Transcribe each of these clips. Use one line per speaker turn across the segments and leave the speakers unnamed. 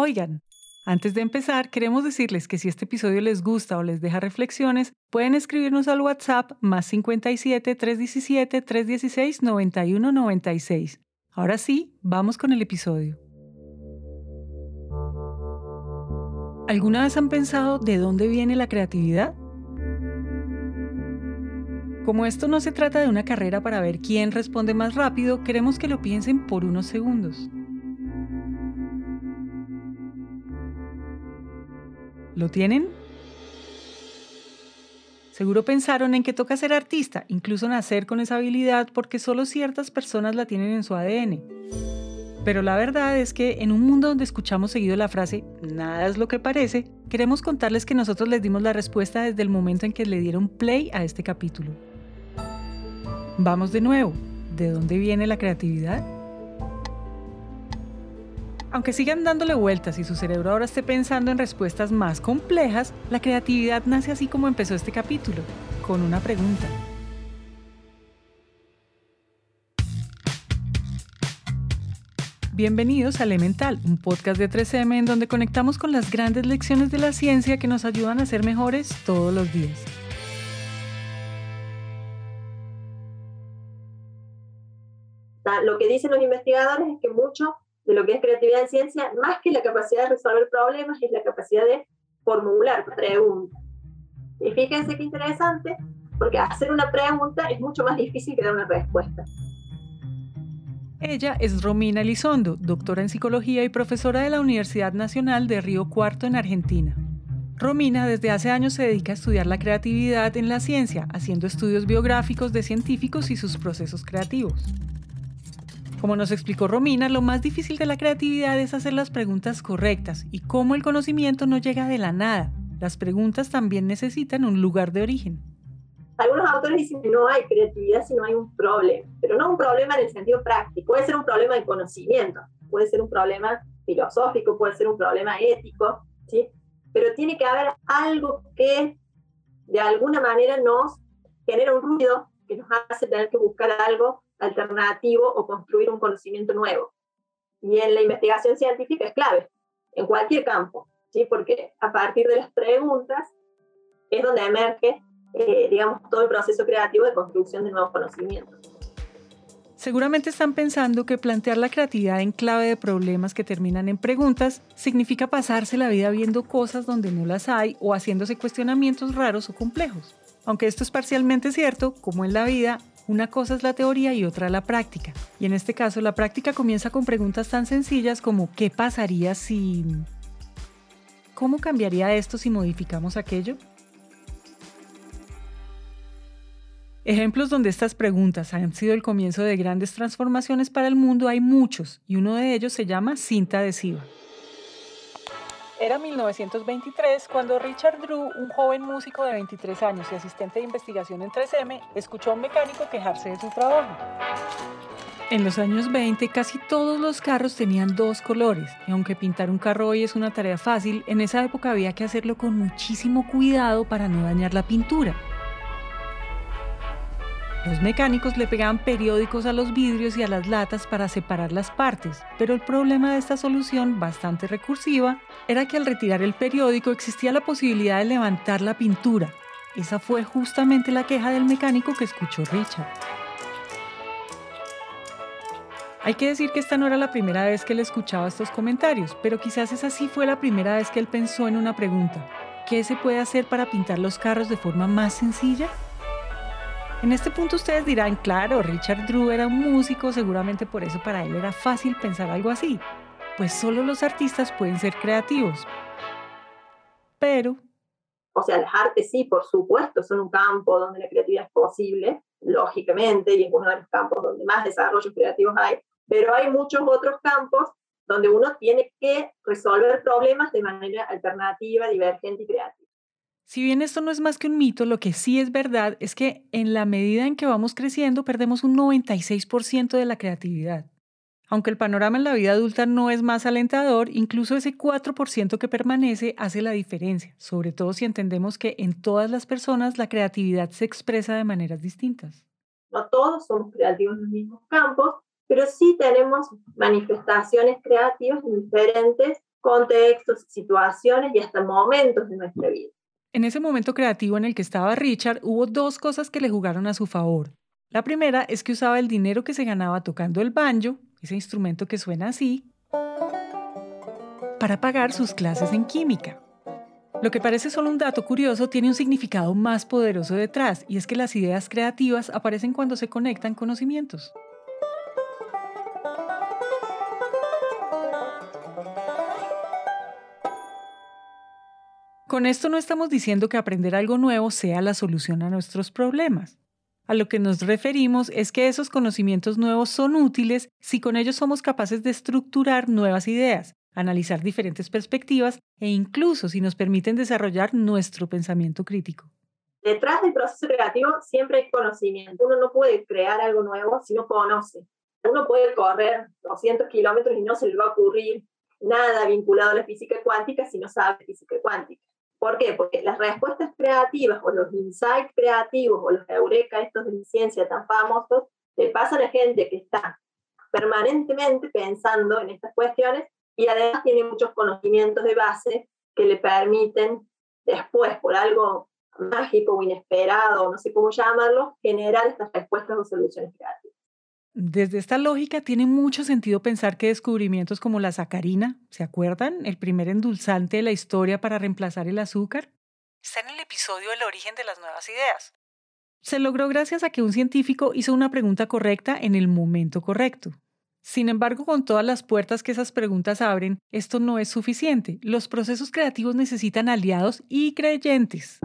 Oigan, antes de empezar, queremos decirles que si este episodio les gusta o les deja reflexiones, pueden escribirnos al WhatsApp más 57 317 316 9196. Ahora sí, vamos con el episodio. ¿Alguna vez han pensado de dónde viene la creatividad? Como esto no se trata de una carrera para ver quién responde más rápido, queremos que lo piensen por unos segundos. ¿Lo tienen? Seguro pensaron en que toca ser artista, incluso nacer con esa habilidad porque solo ciertas personas la tienen en su ADN. Pero la verdad es que en un mundo donde escuchamos seguido la frase nada es lo que parece, queremos contarles que nosotros les dimos la respuesta desde el momento en que le dieron play a este capítulo. Vamos de nuevo, ¿de dónde viene la creatividad? Aunque sigan dándole vueltas y su cerebro ahora esté pensando en respuestas más complejas, la creatividad nace así como empezó este capítulo, con una pregunta. Bienvenidos a Elemental, un podcast de 3M en donde conectamos con las grandes lecciones de la ciencia que nos ayudan a ser mejores todos los días.
Lo que dicen los investigadores es que mucho de lo que es creatividad en ciencia, más que la capacidad de resolver problemas, es la capacidad de formular preguntas. Y fíjense qué interesante, porque hacer una pregunta es mucho más difícil que dar una respuesta.
Ella es Romina Elizondo, doctora en psicología y profesora de la Universidad Nacional de Río Cuarto en Argentina. Romina desde hace años se dedica a estudiar la creatividad en la ciencia, haciendo estudios biográficos de científicos y sus procesos creativos. Como nos explicó Romina, lo más difícil de la creatividad es hacer las preguntas correctas y cómo el conocimiento no llega de la nada. Las preguntas también necesitan un lugar de origen.
Algunos autores dicen que no hay creatividad si no hay un problema, pero no un problema en el sentido práctico. Puede ser un problema de conocimiento, puede ser un problema filosófico, puede ser un problema ético, ¿sí? pero tiene que haber algo que de alguna manera nos genera un ruido que nos hace tener que buscar algo alternativo o construir un conocimiento nuevo. Y en la investigación científica es clave, en cualquier campo, ¿sí? porque a partir de las preguntas es donde emerge, eh, digamos, todo el proceso creativo de construcción de nuevos conocimientos.
Seguramente están pensando que plantear la creatividad en clave de problemas que terminan en preguntas significa pasarse la vida viendo cosas donde no las hay o haciéndose cuestionamientos raros o complejos. Aunque esto es parcialmente cierto, como en la vida, una cosa es la teoría y otra la práctica. Y en este caso, la práctica comienza con preguntas tan sencillas como ¿qué pasaría si... ¿Cómo cambiaría esto si modificamos aquello? Ejemplos donde estas preguntas han sido el comienzo de grandes transformaciones para el mundo hay muchos, y uno de ellos se llama cinta adhesiva. Era 1923 cuando Richard Drew, un joven músico de 23 años y asistente de investigación en 3M, escuchó a un mecánico quejarse de su trabajo. En los años 20 casi todos los carros tenían dos colores, y aunque pintar un carro hoy es una tarea fácil, en esa época había que hacerlo con muchísimo cuidado para no dañar la pintura. Los mecánicos le pegaban periódicos a los vidrios y a las latas para separar las partes, pero el problema de esta solución, bastante recursiva, era que al retirar el periódico existía la posibilidad de levantar la pintura. Esa fue justamente la queja del mecánico que escuchó Richard. Hay que decir que esta no era la primera vez que él escuchaba estos comentarios, pero quizás esa sí fue la primera vez que él pensó en una pregunta. ¿Qué se puede hacer para pintar los carros de forma más sencilla? En este punto ustedes dirán, claro, Richard Drew era un músico, seguramente por eso para él era fácil pensar algo así. Pues solo los artistas pueden ser creativos. Pero...
O sea, las artes sí, por supuesto, son un campo donde la creatividad es posible, lógicamente, y es uno de los campos donde más desarrollos creativos hay, pero hay muchos otros campos donde uno tiene que resolver problemas de manera alternativa, divergente y creativa.
Si bien esto no es más que un mito, lo que sí es verdad es que en la medida en que vamos creciendo perdemos un 96% de la creatividad. Aunque el panorama en la vida adulta no es más alentador, incluso ese 4% que permanece hace la diferencia, sobre todo si entendemos que en todas las personas la creatividad se expresa de maneras distintas.
No todos somos creativos en los mismos campos, pero sí tenemos manifestaciones creativas en diferentes contextos, situaciones y hasta momentos de nuestra vida.
En ese momento creativo en el que estaba Richard, hubo dos cosas que le jugaron a su favor. La primera es que usaba el dinero que se ganaba tocando el banjo, ese instrumento que suena así, para pagar sus clases en química. Lo que parece solo un dato curioso tiene un significado más poderoso detrás, y es que las ideas creativas aparecen cuando se conectan conocimientos. Con esto no estamos diciendo que aprender algo nuevo sea la solución a nuestros problemas. A lo que nos referimos es que esos conocimientos nuevos son útiles si con ellos somos capaces de estructurar nuevas ideas, analizar diferentes perspectivas e incluso si nos permiten desarrollar nuestro pensamiento crítico.
Detrás del proceso creativo siempre hay conocimiento. Uno no puede crear algo nuevo si no conoce. Uno puede correr 200 kilómetros y no se le va a ocurrir nada vinculado a la física cuántica si no sabe física cuántica. ¿Por qué? Porque las respuestas creativas o los insights creativos o los eureka estos de ciencia tan famosos le pasan a gente que está permanentemente pensando en estas cuestiones y además tiene muchos conocimientos de base que le permiten después, por algo mágico o inesperado, no sé cómo llamarlo, generar estas respuestas o soluciones creativas.
Desde esta lógica tiene mucho sentido pensar que descubrimientos como la sacarina, ¿se acuerdan? El primer endulzante de la historia para reemplazar el azúcar. Está en el episodio El origen de las nuevas ideas. Se logró gracias a que un científico hizo una pregunta correcta en el momento correcto. Sin embargo, con todas las puertas que esas preguntas abren, esto no es suficiente. Los procesos creativos necesitan aliados y creyentes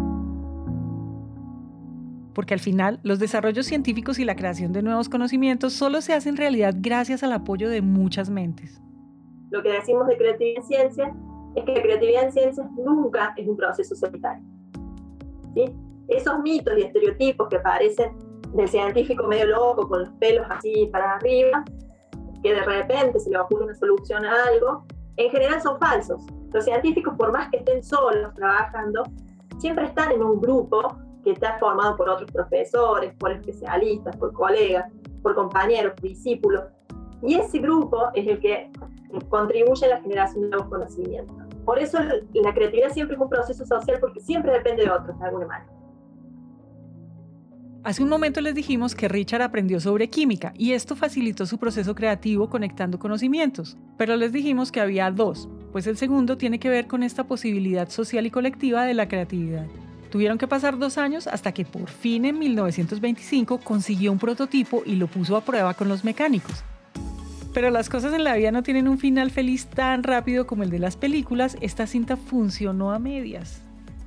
porque al final los desarrollos científicos y la creación de nuevos conocimientos solo se hacen realidad gracias al apoyo de muchas mentes.
Lo que decimos de creatividad en ciencia es que la creatividad en ciencias nunca es un proceso solitario. ¿sí? Esos mitos y estereotipos que aparecen del científico medio loco con los pelos así para arriba, que de repente se le ocurre una solución a algo, en general son falsos. Los científicos, por más que estén solos trabajando, siempre están en un grupo que está formado por otros profesores, por especialistas, por colegas, por compañeros, discípulos. Y ese grupo es el que contribuye a la generación de nuevos conocimientos. Por eso la creatividad siempre es un proceso social porque siempre depende de otros de alguna manera.
Hace un momento les dijimos que Richard aprendió sobre química y esto facilitó su proceso creativo conectando conocimientos, pero les dijimos que había dos, pues el segundo tiene que ver con esta posibilidad social y colectiva de la creatividad. Tuvieron que pasar dos años hasta que por fin en 1925 consiguió un prototipo y lo puso a prueba con los mecánicos. Pero las cosas en la vida no tienen un final feliz tan rápido como el de las películas, esta cinta funcionó a medias.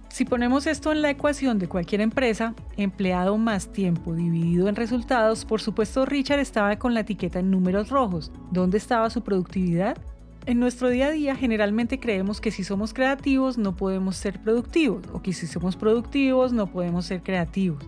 Si ponemos esto en la ecuación de cualquier empresa, empleado más tiempo dividido en resultados, por supuesto Richard estaba con la etiqueta en números rojos. ¿Dónde estaba su productividad? En nuestro día a día generalmente creemos que si somos creativos no podemos ser productivos o que si somos productivos no podemos ser creativos.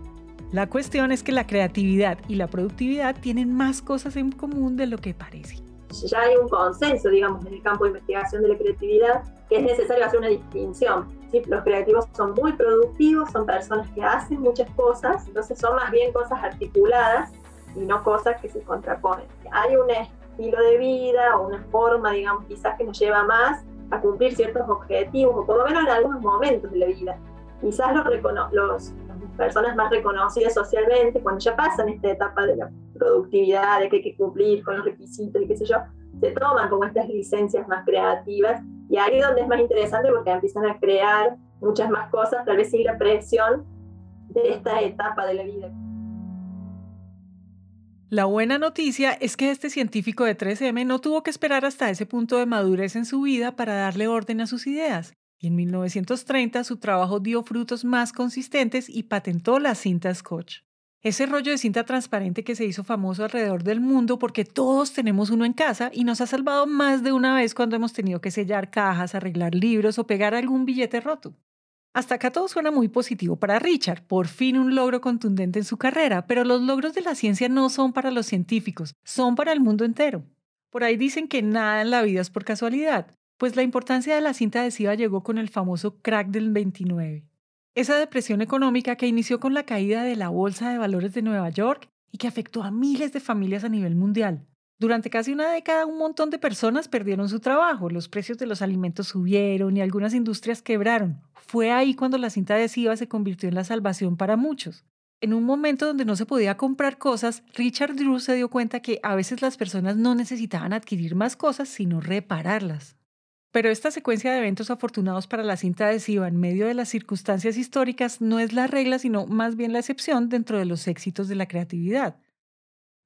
La cuestión es que la creatividad y la productividad tienen más cosas en común de lo que parece.
Ya hay un consenso, digamos, en el campo de investigación de la creatividad, que es necesario hacer una distinción. Los creativos son muy productivos, son personas que hacen muchas cosas, entonces son más bien cosas articuladas y no cosas que se contraponen. Hay una estilo de vida o una forma, digamos, quizás que nos lleva más a cumplir ciertos objetivos, o por lo menos en algunos momentos de la vida. Quizás los, los las personas más reconocidas socialmente, cuando ya pasan esta etapa de la productividad, de que hay que cumplir con los requisitos y qué sé yo, se toman como estas licencias más creativas y ahí es donde es más interesante porque empiezan a crear muchas más cosas, tal vez sin la presión de esta etapa de la vida.
La buena noticia es que este científico de 3M no tuvo que esperar hasta ese punto de madurez en su vida para darle orden a sus ideas. Y en 1930 su trabajo dio frutos más consistentes y patentó la cinta Scotch. Ese rollo de cinta transparente que se hizo famoso alrededor del mundo porque todos tenemos uno en casa y nos ha salvado más de una vez cuando hemos tenido que sellar cajas, arreglar libros o pegar algún billete roto. Hasta acá todo suena muy positivo para Richard, por fin un logro contundente en su carrera, pero los logros de la ciencia no son para los científicos, son para el mundo entero. Por ahí dicen que nada en la vida es por casualidad, pues la importancia de la cinta adhesiva llegó con el famoso crack del 29. Esa depresión económica que inició con la caída de la Bolsa de Valores de Nueva York y que afectó a miles de familias a nivel mundial. Durante casi una década un montón de personas perdieron su trabajo, los precios de los alimentos subieron y algunas industrias quebraron. Fue ahí cuando la cinta adhesiva se convirtió en la salvación para muchos. En un momento donde no se podía comprar cosas, Richard Drew se dio cuenta que a veces las personas no necesitaban adquirir más cosas, sino repararlas. Pero esta secuencia de eventos afortunados para la cinta adhesiva en medio de las circunstancias históricas no es la regla, sino más bien la excepción dentro de los éxitos de la creatividad.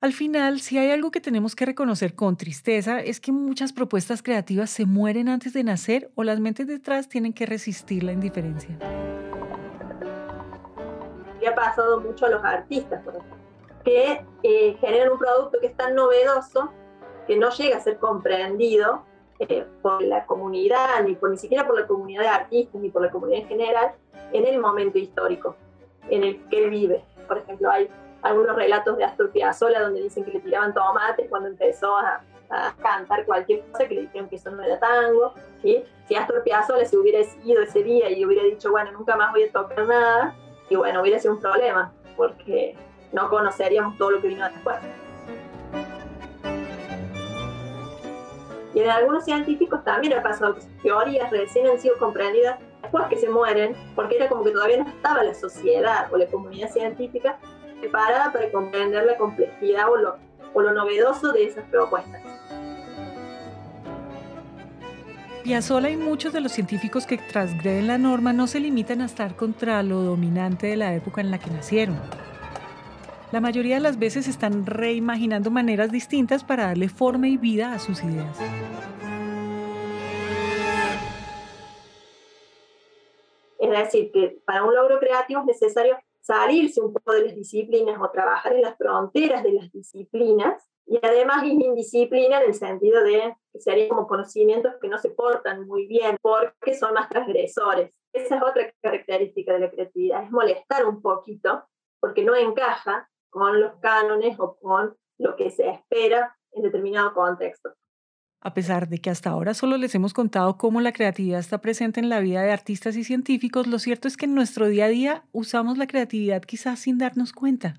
Al final, si hay algo que tenemos que reconocer con tristeza es que muchas propuestas creativas se mueren antes de nacer o las mentes detrás tienen que resistir la indiferencia.
Ha pasado mucho a los artistas, por ejemplo, que eh, generan un producto que es tan novedoso que no llega a ser comprendido eh, por la comunidad, ni, por, ni siquiera por la comunidad de artistas, ni por la comunidad en general, en el momento histórico en el que vive. Por ejemplo, hay algunos relatos de Astor Piazzolla donde dicen que le tiraban tomates cuando empezó a, cantar cualquier cosa que le dijeron que eso no era tango. ¿sí? Si Astor Piazzolla se hubiera ido ese día y hubiera dicho, bueno, nunca más voy a tocar nada, y bueno, hubiera sido un problema, porque no conoceríamos todo lo que vino después. Y en algunos científicos también ha pasado que teorías recién han sido comprendidas después que se mueren, porque era como que todavía no estaba la sociedad o la comunidad científica preparada para comprender la complejidad o lo, o lo novedoso de esas propuestas.
Piazzolla y muchos de los científicos que transgreden la norma no se limitan a estar contra lo dominante de la época en la que nacieron. La mayoría de las veces están reimaginando maneras distintas para darle forma y vida a sus ideas.
Es decir, que para un logro creativo es necesario salirse un poco de las disciplinas o trabajar en las fronteras de las disciplinas y además es indisciplina en el sentido de que serían como conocimientos que no se portan muy bien porque son más transgresores. Esa es otra característica de la creatividad, es molestar un poquito porque no encaja con los cánones o con lo que se espera en determinado contexto.
A pesar de que hasta ahora solo les hemos contado cómo la creatividad está presente en la vida de artistas y científicos, lo cierto es que en nuestro día a día usamos la creatividad quizás sin darnos cuenta.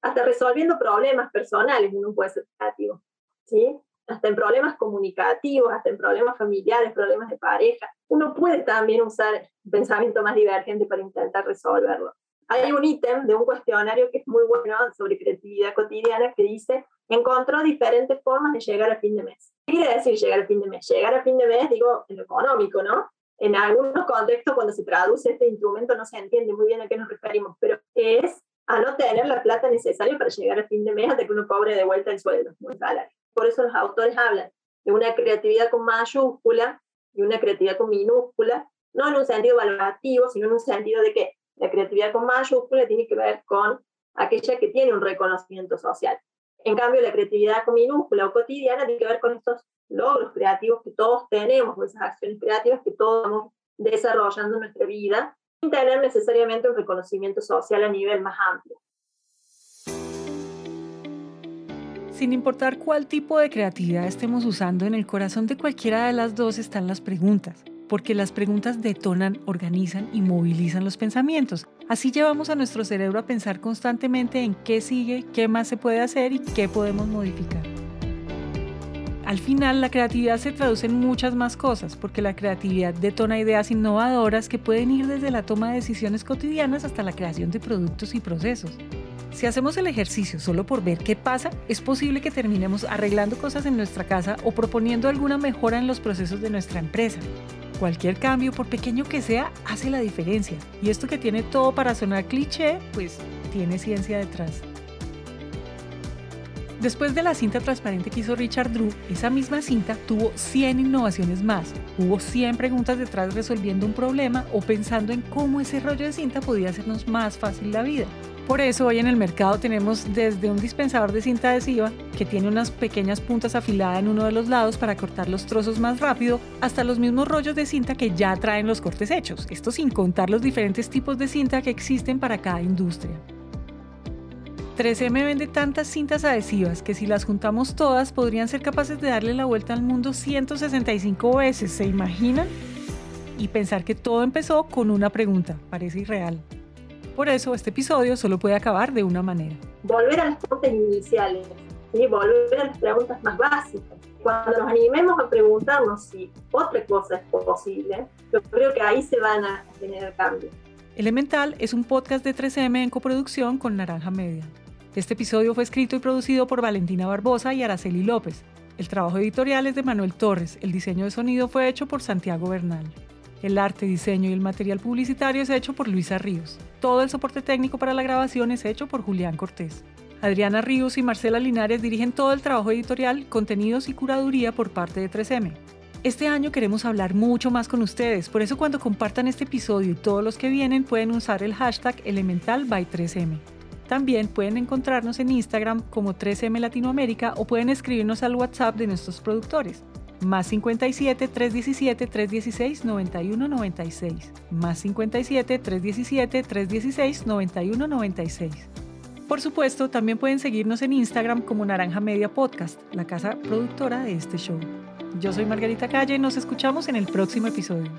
Hasta resolviendo problemas personales uno puede ser creativo, ¿sí? Hasta en problemas comunicativos, hasta en problemas familiares, problemas de pareja. Uno puede también usar pensamiento más divergente para intentar resolverlo. Hay un ítem de un cuestionario que es muy bueno sobre creatividad cotidiana que dice, encontró diferentes formas de llegar a fin de mes. ¿Qué quiere decir llegar a fin de mes? Llegar a fin de mes, digo, en lo económico, ¿no? En algunos contextos, cuando se traduce este instrumento, no se entiende muy bien a qué nos referimos, pero es a no tener la plata necesaria para llegar a fin de mes hasta que uno cobre de vuelta el sueldo, el salario. Por eso los autores hablan de una creatividad con mayúscula y una creatividad con minúscula, no en un sentido valorativo, sino en un sentido de que la creatividad con mayúscula tiene que ver con aquella que tiene un reconocimiento social. En cambio, la creatividad con minúscula o cotidiana tiene que ver con estos logros creativos que todos tenemos, o esas acciones creativas que todos estamos desarrollando en nuestra vida, sin tener necesariamente un reconocimiento social a nivel más amplio.
Sin importar cuál tipo de creatividad estemos usando, en el corazón de cualquiera de las dos están las preguntas porque las preguntas detonan, organizan y movilizan los pensamientos. Así llevamos a nuestro cerebro a pensar constantemente en qué sigue, qué más se puede hacer y qué podemos modificar. Al final, la creatividad se traduce en muchas más cosas, porque la creatividad detona ideas innovadoras que pueden ir desde la toma de decisiones cotidianas hasta la creación de productos y procesos. Si hacemos el ejercicio solo por ver qué pasa, es posible que terminemos arreglando cosas en nuestra casa o proponiendo alguna mejora en los procesos de nuestra empresa. Cualquier cambio, por pequeño que sea, hace la diferencia. Y esto que tiene todo para sonar cliché, pues tiene ciencia detrás. Después de la cinta transparente que hizo Richard Drew, esa misma cinta tuvo 100 innovaciones más. Hubo 100 preguntas detrás resolviendo un problema o pensando en cómo ese rollo de cinta podía hacernos más fácil la vida. Por eso hoy en el mercado tenemos desde un dispensador de cinta adhesiva que tiene unas pequeñas puntas afiladas en uno de los lados para cortar los trozos más rápido, hasta los mismos rollos de cinta que ya traen los cortes hechos, esto sin contar los diferentes tipos de cinta que existen para cada industria. 3M vende tantas cintas adhesivas que si las juntamos todas podrían ser capaces de darle la vuelta al mundo 165 veces, ¿se imaginan? Y pensar que todo empezó con una pregunta, parece irreal. Por eso este episodio solo puede acabar de una manera.
Volver a las fuentes iniciales, y volver a las preguntas más básicas. Cuando nos animemos a preguntarnos si otra cosa es posible, yo creo que ahí se van a tener cambios.
Elemental es un podcast de 3M en coproducción con Naranja Media. Este episodio fue escrito y producido por Valentina Barbosa y Araceli López. El trabajo editorial es de Manuel Torres. El diseño de sonido fue hecho por Santiago Bernal. El arte, diseño y el material publicitario es hecho por Luisa Ríos. Todo el soporte técnico para la grabación es hecho por Julián Cortés. Adriana Ríos y Marcela Linares dirigen todo el trabajo editorial, contenidos y curaduría por parte de 3M. Este año queremos hablar mucho más con ustedes, por eso cuando compartan este episodio y todos los que vienen pueden usar el hashtag Elemental by 3M. También pueden encontrarnos en Instagram como 3M Latinoamérica o pueden escribirnos al WhatsApp de nuestros productores. Más 57 317 316 9196. Más 57 317 316 9196. Por supuesto, también pueden seguirnos en Instagram como Naranja Media Podcast, la casa productora de este show. Yo soy Margarita Calle y nos escuchamos en el próximo episodio.